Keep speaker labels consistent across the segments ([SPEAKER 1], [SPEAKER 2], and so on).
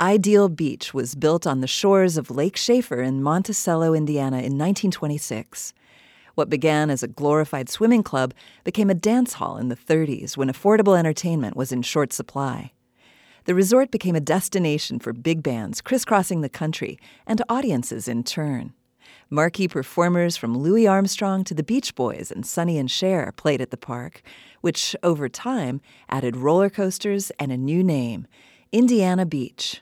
[SPEAKER 1] Ideal Beach was built on the shores of Lake Shafer in Monticello, Indiana in 1926. What began as a glorified swimming club became a dance hall in the 30s when affordable entertainment was in short supply. The resort became a destination for big bands crisscrossing the country and audiences in turn. Marquee performers from Louis Armstrong to the Beach Boys and Sonny and Cher played at the park, which over time added roller coasters and a new name Indiana Beach.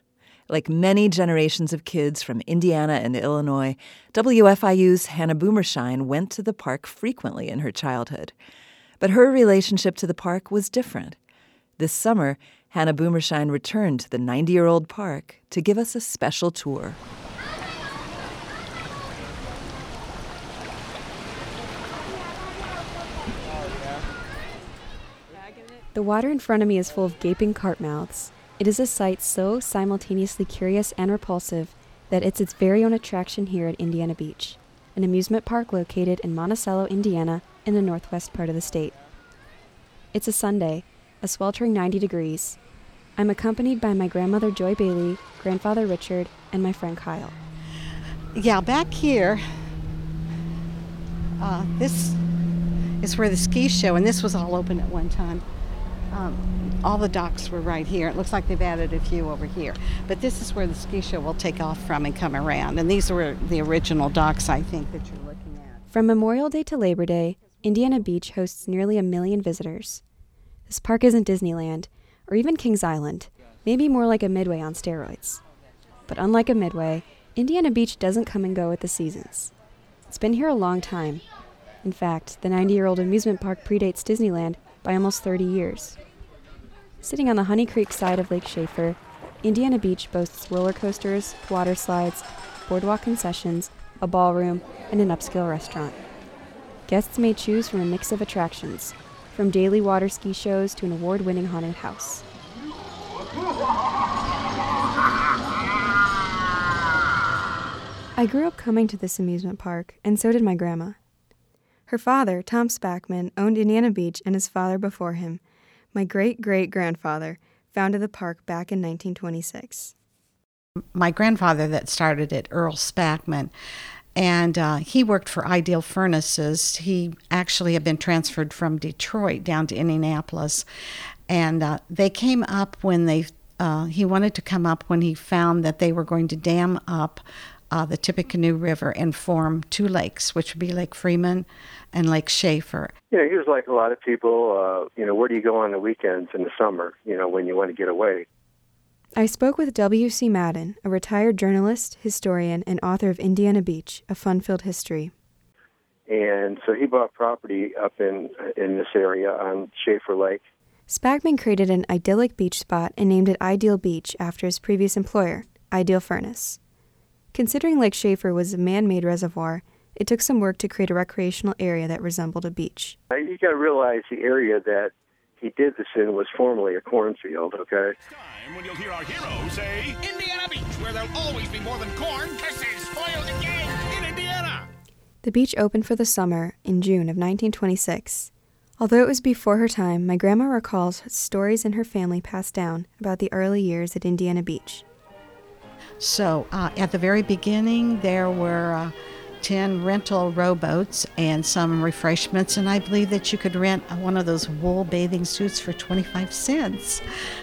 [SPEAKER 1] Like many generations of kids from Indiana and Illinois, WFIU's Hannah Boomershine went to the park frequently in her childhood. But her relationship to the park was different. This summer, Hannah Boomershine returned to the 90 year old park to give us a special tour.
[SPEAKER 2] The water in front of me is full of gaping carp mouths. It is a sight so simultaneously curious and repulsive that it's its very own attraction here at Indiana Beach, an amusement park located in Monticello, Indiana, in the northwest part of the state. It's a Sunday, a sweltering 90 degrees. I'm accompanied by my grandmother Joy Bailey, grandfather Richard, and my friend Kyle.
[SPEAKER 3] Yeah, back here, uh, this is where the ski show, and this was all open at one time. Um, all the docks were right here. It looks like they've added a few over here. But this is where the ski show will take off from and come around. And these were the original docks, I think, that you're looking at.
[SPEAKER 2] From Memorial Day to Labor Day, Indiana Beach hosts nearly a million visitors. This park isn't Disneyland, or even Kings Island, maybe more like a Midway on steroids. But unlike a Midway, Indiana Beach doesn't come and go with the seasons. It's been here a long time. In fact, the 90 year old amusement park predates Disneyland by almost 30 years. Sitting on the Honey Creek side of Lake Shafer, Indiana Beach boasts roller coasters, water slides, boardwalk concessions, a ballroom, and an upscale restaurant. Guests may choose from a mix of attractions, from daily water ski shows to an award winning haunted house. I grew up coming to this amusement park, and so did my grandma. Her father, Tom Spackman, owned Indiana Beach, and his father before him, my great great grandfather, founded the park back in 1926.
[SPEAKER 3] My grandfather that started it, Earl Spackman, and uh, he worked for Ideal Furnaces. He actually had been transferred from Detroit down to Indianapolis, and uh, they came up when they. Uh, he wanted to come up when he found that they were going to dam up uh, the Tippecanoe River and form two lakes, which would be Lake Freeman and Lake Shafer.
[SPEAKER 4] You know, he was like a lot of people. Uh, you know, where do you go on the weekends in the summer? You know, when you want to get away.
[SPEAKER 2] I spoke with W.C. Madden, a retired journalist, historian, and author of Indiana Beach, a fun-filled history.
[SPEAKER 4] And so he bought property up in in this area on Shafer Lake.
[SPEAKER 2] Spackman created an idyllic beach spot and named it Ideal Beach after his previous employer, Ideal Furnace. Considering Lake Shafer was a man made reservoir, it took some work to create a recreational area that resembled a beach.
[SPEAKER 4] You got to realize the area that he did this in was formerly a cornfield, okay?
[SPEAKER 5] Time when you'll hear our heroes say, Indiana Beach, where there'll always be more than corn. This is spoiled again in Indiana.
[SPEAKER 2] The beach opened for the summer in June of 1926. Although it was before her time, my grandma recalls stories in her family passed down about the early years at Indiana Beach.
[SPEAKER 3] So uh, at the very beginning, there were. Uh, 10 rental rowboats and some refreshments. And I believe that you could rent one of those wool bathing suits for 25 cents,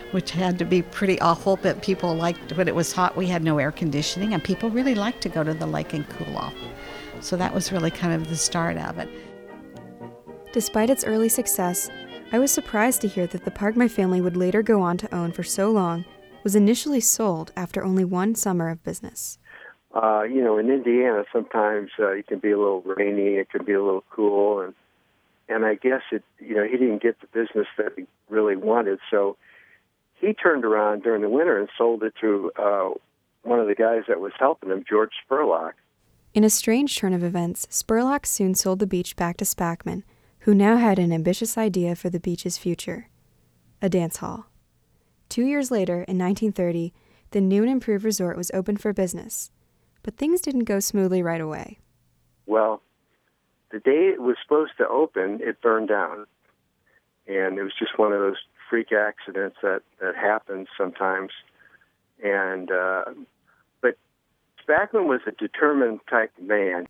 [SPEAKER 3] which had to be pretty awful. But people liked when it was hot, we had no air conditioning, and people really liked to go to the lake and cool off. So that was really kind of the start of it.
[SPEAKER 2] Despite its early success, I was surprised to hear that the park my family would later go on to own for so long was initially sold after only one summer of business
[SPEAKER 4] uh, you know, in Indiana, sometimes uh, it can be a little rainy, it can be a little cool, and and I guess it, you know, he didn't get the business that he really wanted, so he turned around during the winter and sold it to uh, one of the guys that was helping him, George Spurlock.
[SPEAKER 2] In a strange turn of events, Spurlock soon sold the beach back to Spackman, who now had an ambitious idea for the beach's future a dance hall. Two years later, in 1930, the new and improved resort was opened for business but things didn't go smoothly right away.
[SPEAKER 4] Well, the day it was supposed to open, it burned down. And it was just one of those freak accidents that, that happens sometimes. and uh, but Spackman was a determined type of man.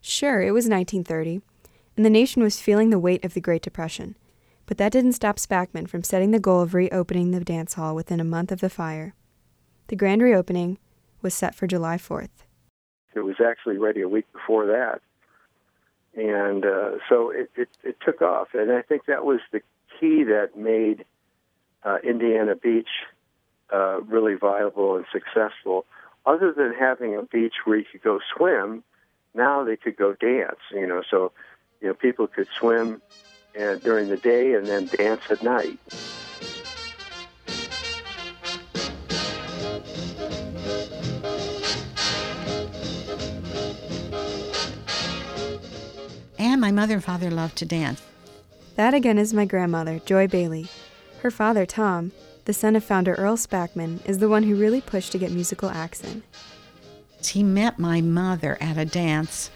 [SPEAKER 2] Sure, it was 1930, and the nation was feeling the weight of the Great Depression. But that didn't stop Spackman from setting the goal of reopening the dance hall within a month of the fire. The grand reopening was set for July 4th.
[SPEAKER 4] It was actually ready a week before that. And uh, so it, it, it took off. And I think that was the key that made uh, Indiana Beach uh, really viable and successful. Other than having a beach where you could go swim, now they could go dance. You know, so you know people could swim and during the day and then dance at night.
[SPEAKER 3] And my mother and father loved to dance.
[SPEAKER 2] That again is my grandmother, Joy Bailey. Her father, Tom, the son of founder Earl Spackman, is the one who really pushed to get musical acts in.
[SPEAKER 3] He met my mother at a dance.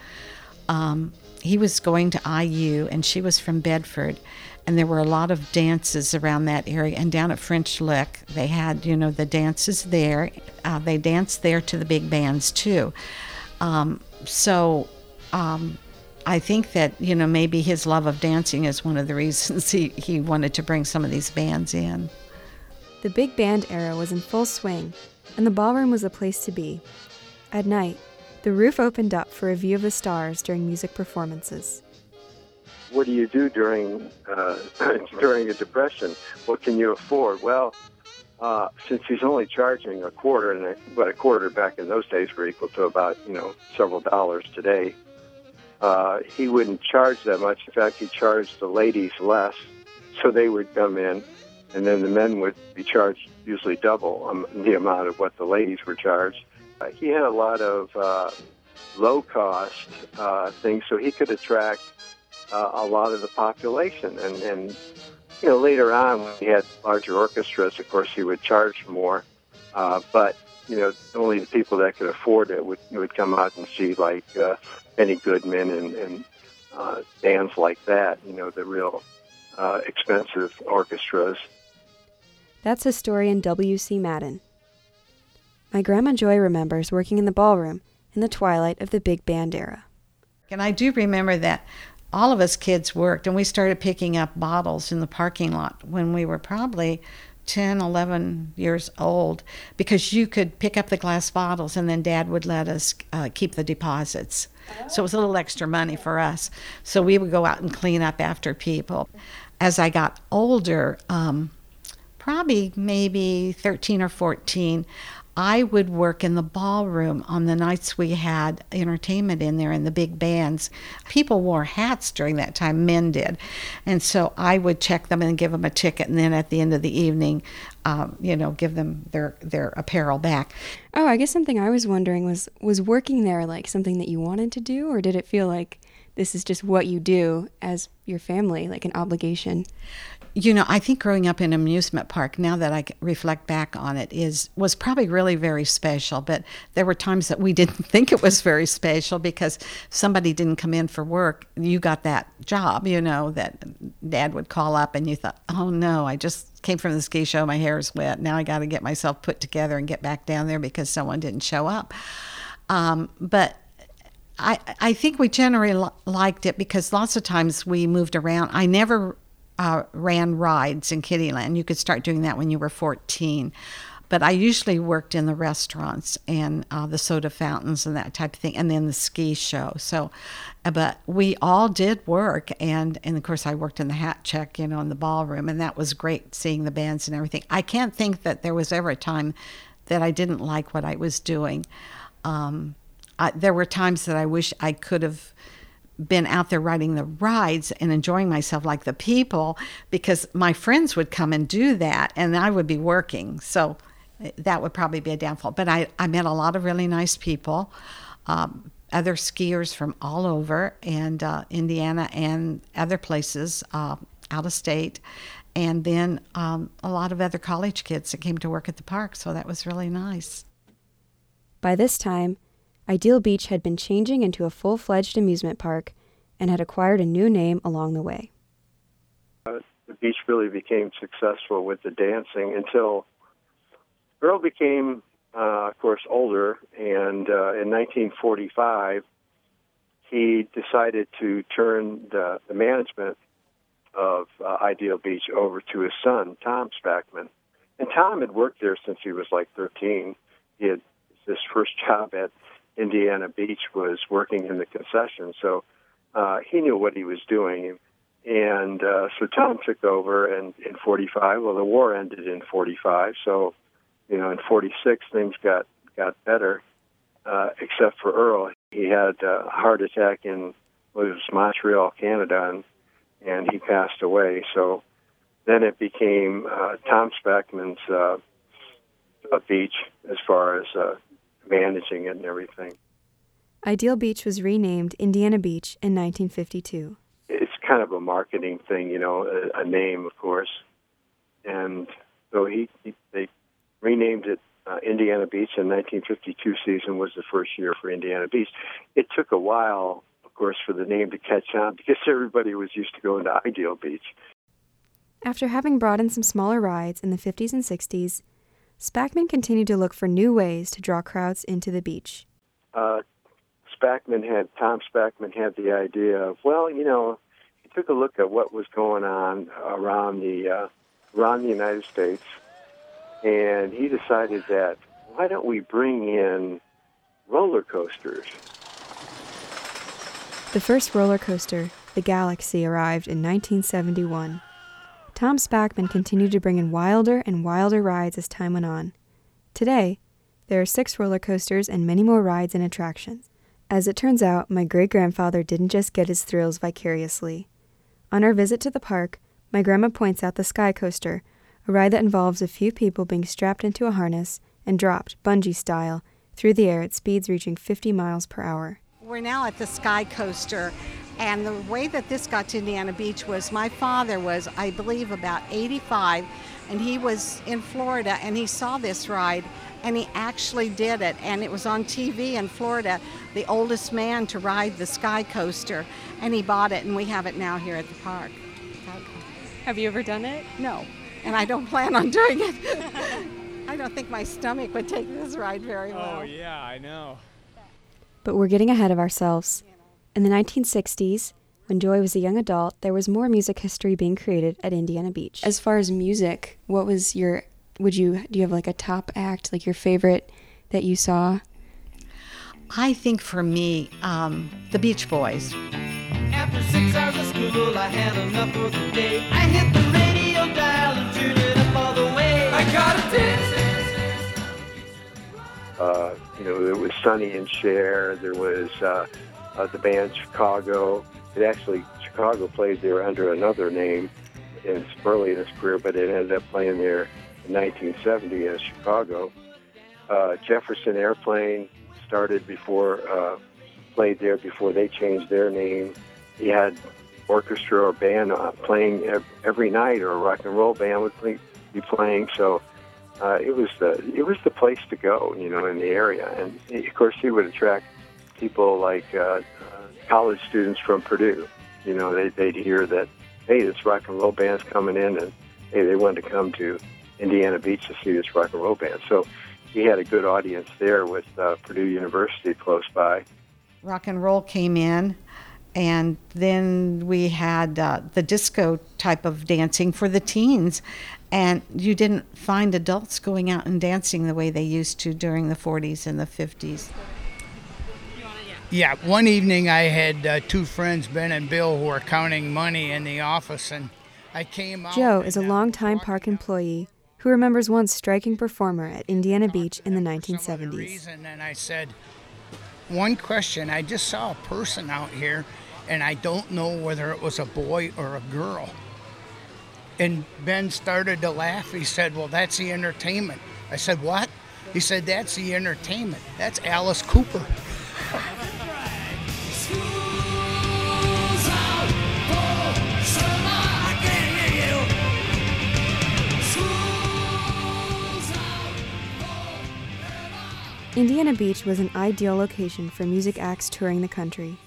[SPEAKER 3] Um, he was going to IU, and she was from Bedford, and there were a lot of dances around that area. And down at French Lick, they had you know the dances there. Uh, they danced there to the big bands too. Um, so. Um, I think that you know maybe his love of dancing is one of the reasons he, he wanted to bring some of these bands in.
[SPEAKER 2] The big band era was in full swing, and the ballroom was a place to be. At night, the roof opened up for a view of the stars during music performances.
[SPEAKER 4] What do you do during uh, during a depression? What can you afford? Well, uh, since he's only charging a quarter, and what a quarter back in those days were equal to about you know several dollars today uh, he wouldn't charge that much. In fact, he charged the ladies less, so they would come in, and then the men would be charged usually double um, the amount of what the ladies were charged. He had a lot of uh, low cost uh, things, so he could attract uh, a lot of the population. And, and you know, later on, when he had larger orchestras, of course, he would charge more. Uh, but you know, only the people that could afford it would would come out and see like uh, Benny Goodman and, and uh, bands like that. You know, the real uh, expensive orchestras.
[SPEAKER 2] That's historian W.C. Madden. My grandma Joy remembers working in the ballroom in the twilight of the big band era.
[SPEAKER 3] And I do remember that all of us kids worked, and we started picking up bottles in the parking lot when we were probably 10, 11 years old because you could pick up the glass bottles and then dad would let us uh, keep the deposits. So it was a little extra money for us. So we would go out and clean up after people. As I got older, um, probably maybe 13 or 14, I would work in the ballroom on the nights we had entertainment in there and the big bands. People wore hats during that time, men did. And so I would check them and give them a ticket, and then at the end of the evening, um, you know, give them their, their apparel back.
[SPEAKER 2] Oh, I guess something I was wondering was was working there like something that you wanted to do, or did it feel like this is just what you do as your family, like an obligation?
[SPEAKER 3] You know, I think growing up in amusement park, now that I reflect back on it, is was probably really very special. But there were times that we didn't think it was very special because somebody didn't come in for work. You got that job, you know, that Dad would call up, and you thought, "Oh no, I just came from the ski show. My hair is wet. Now I got to get myself put together and get back down there because someone didn't show up." Um, but I, I think we generally liked it because lots of times we moved around. I never uh, ran rides in Kittyland. You could start doing that when you were 14. But I usually worked in the restaurants and uh, the soda fountains and that type of thing, and then the ski show. So, uh, but we all did work, and and of course I worked in the hat check, you know, in the ballroom, and that was great seeing the bands and everything. I can't think that there was ever a time that I didn't like what I was doing. Um, I, there were times that I wish I could have been out there riding the rides and enjoying myself like the people because my friends would come and do that and I would be working. So that would probably be a downfall. But I, I met a lot of really nice people, um, other skiers from all over and uh, Indiana and other places uh, out of state. And then um, a lot of other college kids that came to work at the park. So that was really nice.
[SPEAKER 2] By this time, Ideal Beach had been changing into a full fledged amusement park and had acquired a new name along the way.
[SPEAKER 4] Uh, the beach really became successful with the dancing until Earl became uh, of course, older, and uh, in 1945, he decided to turn the, the management of uh, Ideal Beach over to his son, Tom Spackman. And Tom had worked there since he was like 13. He had his first job at Indiana Beach was working in the concession, so uh, he knew what he was doing. And uh, so Tom took over and in 45. Well, the war ended in 45, so you know, in '46 things got got better, uh, except for Earl. He had a heart attack in well, it was Montreal, Canada, and and he passed away. So then it became uh, Tom Spackman's uh, beach as far as uh, managing it and everything.
[SPEAKER 2] Ideal Beach was renamed Indiana Beach in 1952.
[SPEAKER 4] It's kind of a marketing thing, you know, a, a name, of course. And so he, he they renamed it uh, Indiana Beach, and 1952 season was the first year for Indiana Beach. It took a while, of course, for the name to catch on because everybody was used to going to Ideal Beach.
[SPEAKER 2] After having brought in some smaller rides in the 50s and 60s, Spackman continued to look for new ways to draw crowds into the beach.
[SPEAKER 4] Uh, Spackman had Tom Spackman had the idea of well, you know, he took a look at what was going on around the uh, around the United States and he decided that why don't we bring in roller coasters?
[SPEAKER 2] The first roller coaster, the Galaxy, arrived in 1971. Tom Spackman continued to bring in wilder and wilder rides as time went on. Today, there are six roller coasters and many more rides and attractions. As it turns out, my great grandfather didn't just get his thrills vicariously. On our visit to the park, my grandma points out the Sky Coaster, a ride that involves a few people being strapped into a harness and dropped, bungee style, through the air at speeds reaching 50 miles per hour.
[SPEAKER 3] We're now at the Sky Coaster, and the way that this got to Indiana Beach was my father was, I believe, about 85, and he was in Florida and he saw this ride and he actually did it and it was on TV in Florida the oldest man to ride the sky coaster and he bought it and we have it now here at the park
[SPEAKER 2] have you ever done it
[SPEAKER 3] no and I don't plan on doing it. I don't think my stomach would take this ride very oh, well.
[SPEAKER 6] Oh, yeah, I know.
[SPEAKER 2] But we're getting ahead of ourselves. In the 1960s, when Joy was a young adult, there was more music history being created at Indiana Beach. As far as music, what was your would you do you have like a top act, like your favorite that you saw?
[SPEAKER 3] I think for me, um, the Beach Boys. After six hours of school, I had enough for the day. I hit the radio dial and
[SPEAKER 4] tuned it up all the way. I got a dance. Uh, you know, there was Sonny and Cher. There was uh, uh, the band Chicago. It actually Chicago played there under another name in early in his career, but it ended up playing there in 1970 as Chicago. Uh, Jefferson Airplane started before, uh, played there before they changed their name. He had orchestra or band uh, playing every night, or a rock and roll band would play, be playing. So uh, it was the it was the place to go, you know, in the area. And of course, he would attract people like uh, college students from Purdue. You know, they, they'd hear that hey, this rock and roll band's coming in, and hey, they wanted to come to Indiana Beach to see this rock and roll band. So he had a good audience there with uh, Purdue University close by.
[SPEAKER 3] Rock and roll came in, and then we had uh, the disco type of dancing for the teens. And you didn't find adults going out and dancing the way they used to during the 40s and the 50s.
[SPEAKER 6] Yeah, one evening I had uh, two friends, Ben and Bill, who were counting money in the office, and I came out.
[SPEAKER 2] Joe is a longtime park employee who remembers one striking performer at Indiana Beach in the 1970s.
[SPEAKER 6] reason And I said, One question I just saw a person out here, and I don't know whether it was a boy or a girl. And Ben started to laugh. He said, Well, that's the entertainment. I said, What? He said, That's the entertainment. That's Alice Cooper.
[SPEAKER 2] Indiana Beach was an ideal location for music acts touring the country.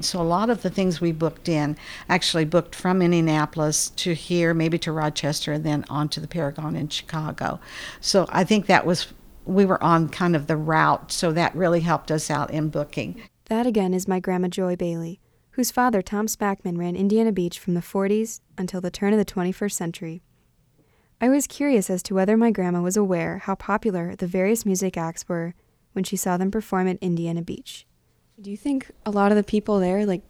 [SPEAKER 3] So a lot of the things we booked in actually booked from Indianapolis to here, maybe to Rochester, and then on to the Aragon in Chicago. So I think that was we were on kind of the route, so that really helped us out in booking.
[SPEAKER 2] That again is my grandma Joy Bailey, whose father, Tom Spackman, ran Indiana Beach from the 40s until the turn of the 21st century. I was curious as to whether my grandma was aware how popular the various music acts were when she saw them perform at Indiana Beach. Do you think a lot of the people there like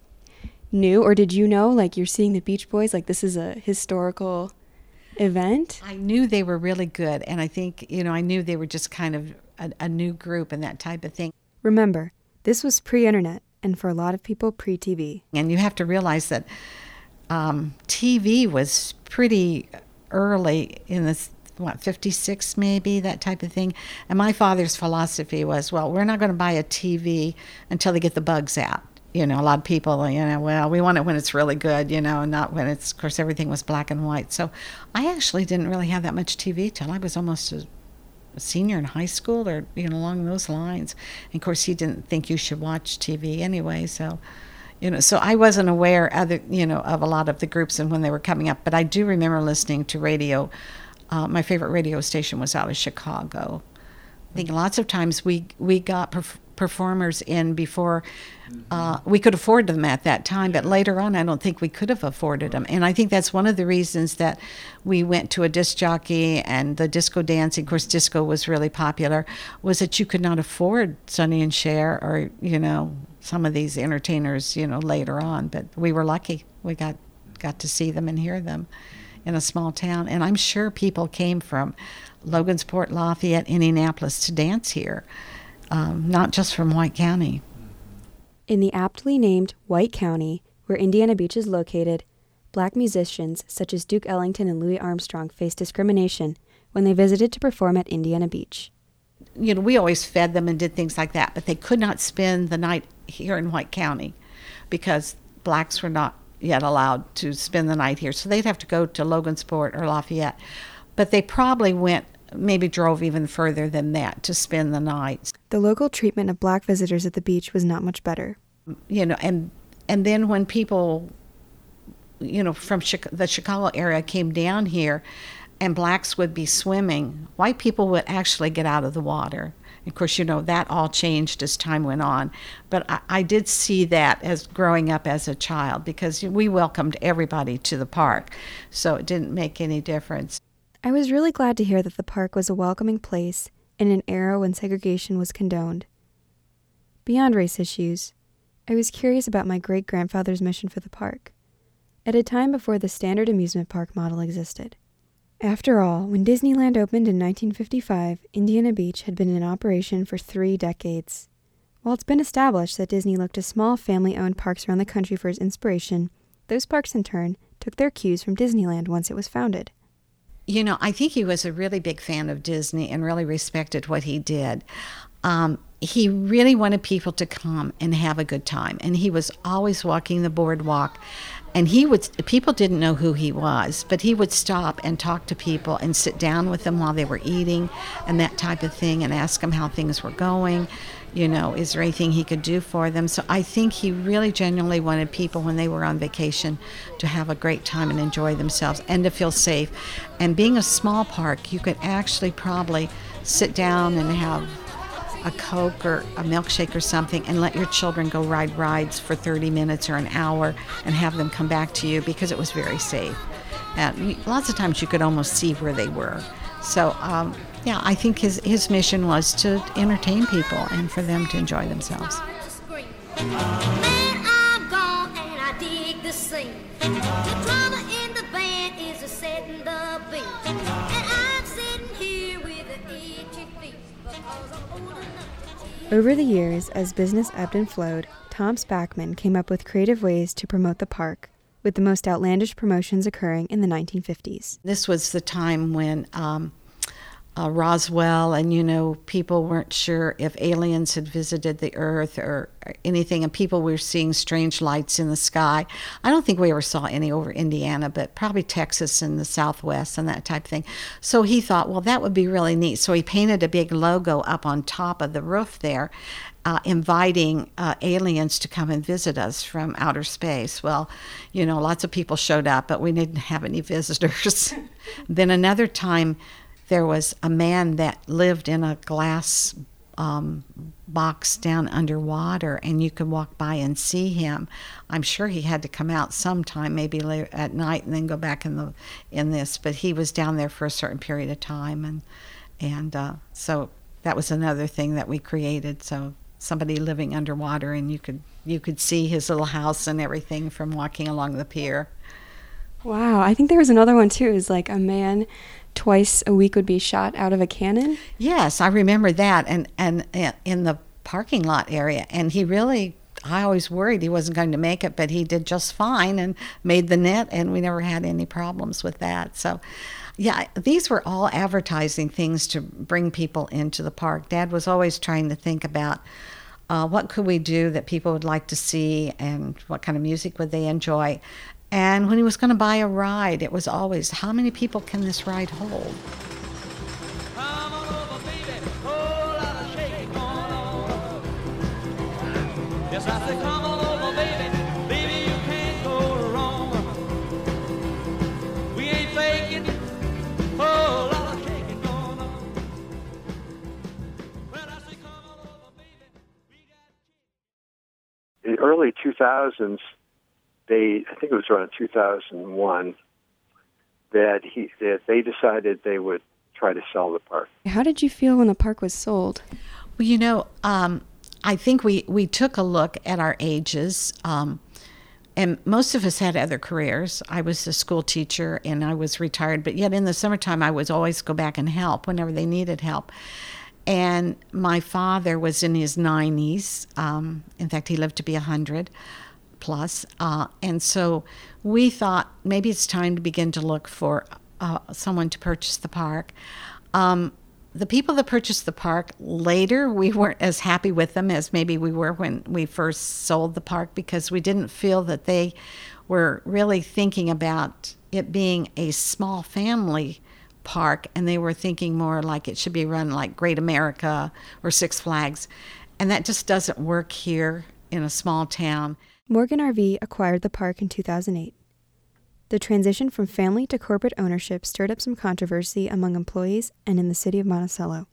[SPEAKER 2] knew or did you know like you're seeing the Beach Boys like this is a historical event?
[SPEAKER 3] I knew they were really good, and I think, you know, I knew they were just kind of a, a new group and that type of thing.
[SPEAKER 2] Remember, this was pre-internet and for a lot of people pre-TV.
[SPEAKER 3] And you have to realize that um, TV was pretty early in this what 56 maybe that type of thing? And my father's philosophy was well we're not going to buy a tv until they get the bugs out. You know a lot of people you know well we want it when it's really good you know not when it's of course everything was black and white. So i actually didn't really have that much tv till i was almost a, a senior in high school or you know along those lines. And of course he didn't think you should watch tv anyway so you know so i wasn't aware other you know of a lot of the groups and when they were coming up but i do remember listening to radio. Uh, my favorite radio station was out of chicago. I think lots of times we we got perf- performers in before uh, we could afford them at that time but later on i don't think we could have afforded them. And i think that's one of the reasons that we went to a disc jockey and the disco dancing of course disco was really popular was that you could not afford sonny and cher or you know some of these entertainers you know later on but we were lucky. We got got to see them and hear them in a small town. And i'm sure people came from logansport lafayette indianapolis to dance here um, not just from white county
[SPEAKER 2] In the aptly named White County, where Indiana Beach is located, black musicians such as Duke Ellington and Louis Armstrong faced discrimination when they visited to perform at Indiana Beach.
[SPEAKER 3] you know, we always fed them and did things like that, but they could not spend the night here in White County because blacks were not yet allowed to spend the night here. So they'd have to go to Logansport or Lafayette. But they probably went, maybe drove even further than that to spend the night.
[SPEAKER 2] The local treatment of black visitors at the beach was not much better.
[SPEAKER 3] You know, and and then when people, you know, from the Chicago area came down here, and blacks would be swimming, white people would actually get out of the water. Of course, you know, that all changed as time went on. But I, I did see that as growing up as a child because we welcomed everybody to the park. So it didn't make any difference.
[SPEAKER 2] I was really glad to hear that the park was a welcoming place in an era when segregation was condoned. Beyond race issues, I was curious about my great grandfather's mission for the park, at a time before the standard amusement park model existed. After all, when Disneyland opened in 1955, Indiana Beach had been in operation for three decades. While it's been established that Disney looked to small family owned parks around the country for its inspiration, those parks in turn took their cues from Disneyland once it was founded.
[SPEAKER 3] You know, I think he was a really big fan of Disney and really respected what he did. Um, he really wanted people to come and have a good time, and he was always walking the boardwalk. And he would, people didn't know who he was, but he would stop and talk to people and sit down with them while they were eating and that type of thing and ask them how things were going. You know, is there anything he could do for them? So I think he really genuinely wanted people when they were on vacation to have a great time and enjoy themselves and to feel safe. And being a small park, you could actually probably sit down and have a Coke or a milkshake or something and let your children go ride rides for 30 minutes or an hour and have them come back to you because it was very safe. And lots of times you could almost see where they were. So, um, yeah, I think his, his mission was to entertain people and for them to enjoy themselves.
[SPEAKER 7] Man, I'm gone and I dig the scene. The drama in the band is a setting the beat. And I'm sitting here with an itchy feet because I'm old enough to cheat.
[SPEAKER 2] Over the years, as business ebbed and flowed, Tom Spackman came up with creative ways to promote the park, with the most outlandish promotions occurring in the 1950s.
[SPEAKER 3] This was the time when um, uh, Roswell and, you know, people weren't sure if aliens had visited the Earth or anything, and people were seeing strange lights in the sky. I don't think we ever saw any over Indiana, but probably Texas and the Southwest and that type of thing. So he thought, well, that would be really neat. So he painted a big logo up on top of the roof there. Uh, inviting uh, aliens to come and visit us from outer space. Well, you know, lots of people showed up, but we didn't have any visitors. then another time, there was a man that lived in a glass um, box down underwater, and you could walk by and see him. I'm sure he had to come out sometime, maybe at night, and then go back in the in this. But he was down there for a certain period of time, and and uh, so that was another thing that we created. So somebody living underwater, and you could you could see his little house and everything from walking along the pier.
[SPEAKER 2] Wow, I think there was another one too. Is like a man twice a week would be shot out of a cannon.
[SPEAKER 3] Yes, I remember that, and and uh, in the parking lot area, and he really. I always worried he wasn't going to make it, but he did just fine and made the net, and we never had any problems with that. So, yeah, these were all advertising things to bring people into the park. Dad was always trying to think about uh, what could we do that people would like to see and what kind of music would they enjoy. And when he was going to buy a ride, it was always, how many people can this ride hold?
[SPEAKER 4] The early 2000s, they I think it was around 2001 that he that they decided they would try to sell the park.
[SPEAKER 2] How did you feel when the park was sold?
[SPEAKER 3] Well, you know, um, I think we, we took a look at our ages. Um, and most of us had other careers. I was a school teacher and I was retired, but yet in the summertime, I would always go back and help whenever they needed help. And my father was in his 90s. Um, in fact, he lived to be 100 plus. Uh, and so we thought maybe it's time to begin to look for uh, someone to purchase the park. Um, the people that purchased the park later, we weren't as happy with them as maybe we were when we first sold the park because we didn't feel that they were really thinking about it being a small family park and they were thinking more like it should be run like Great America or Six Flags. And that just doesn't work here in a small town.
[SPEAKER 2] Morgan RV acquired the park in 2008. The transition from family to corporate ownership stirred up some controversy among employees and in the city of Monticello.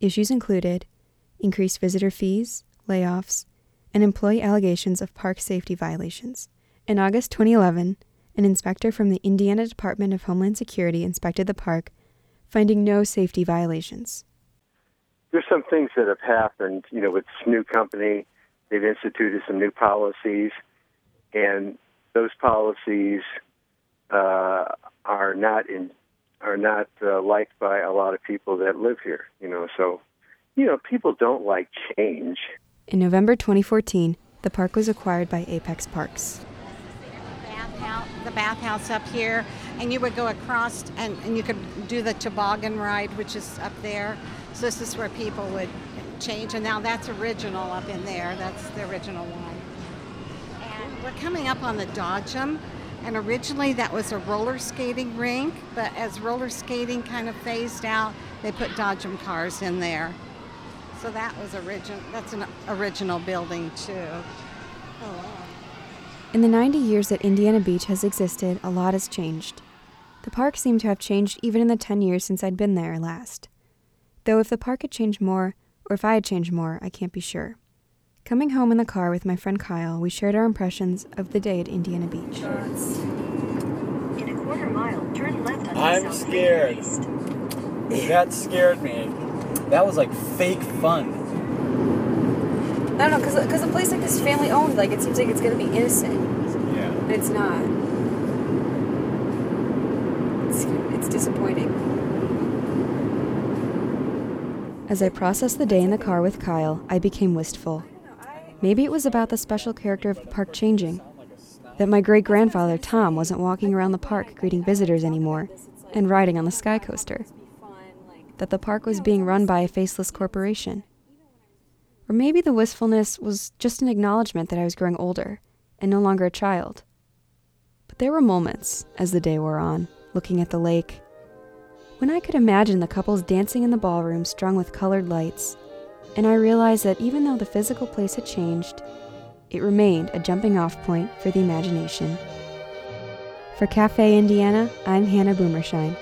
[SPEAKER 2] Issues included increased visitor fees, layoffs, and employee allegations of park safety violations. In August 2011, an inspector from the Indiana Department of Homeland Security inspected the park, finding no safety violations.
[SPEAKER 4] There's some things that have happened, you know, with this new company. They've instituted some new policies, and those policies uh, are not in are not uh, liked by a lot of people that live here. You know, so you know, people don't like change.
[SPEAKER 2] In November 2014, the park was acquired by Apex Parks.
[SPEAKER 3] bathhouse, the bathhouse up here, and you would go across and, and you could do the toboggan ride, which is up there. So this is where people would change, and now that's original up in there. That's the original one. And we're coming up on the Dodgem, and originally that was a roller skating rink, but as roller skating kind of phased out, they put Dodgem cars in there. So that was original. That's an original building too.
[SPEAKER 2] Oh, in the 90 years that Indiana Beach has existed, a lot has changed. The park seemed to have changed even in the 10 years since I'd been there last. Though if the park had changed more, or if I had changed more, I can't be sure. Coming home in the car with my friend Kyle, we shared our impressions of the day at Indiana Beach.
[SPEAKER 8] In a quarter mile, turn left on
[SPEAKER 9] I'm
[SPEAKER 8] South
[SPEAKER 9] scared. That scared me. That was like fake fun.
[SPEAKER 2] I don't know, because cause a place like this family owned, like it seems like it's going to be innocent.
[SPEAKER 9] Yeah.
[SPEAKER 2] But it's not. It's, it's disappointing. As I processed the day in the car with Kyle, I became wistful. Maybe it was about the special character of the park changing. That my great grandfather, Tom, wasn't walking around the park greeting visitors anymore and riding on the Sky Coaster. That the park was being run by a faceless corporation. Or maybe the wistfulness was just an acknowledgement that I was growing older and no longer a child. But there were moments, as the day wore on, looking at the lake, when I could imagine the couples dancing in the ballroom strung with colored lights, and I realized that even though the physical place had changed, it remained a jumping off point for the imagination. For Cafe Indiana, I'm Hannah Boomershine.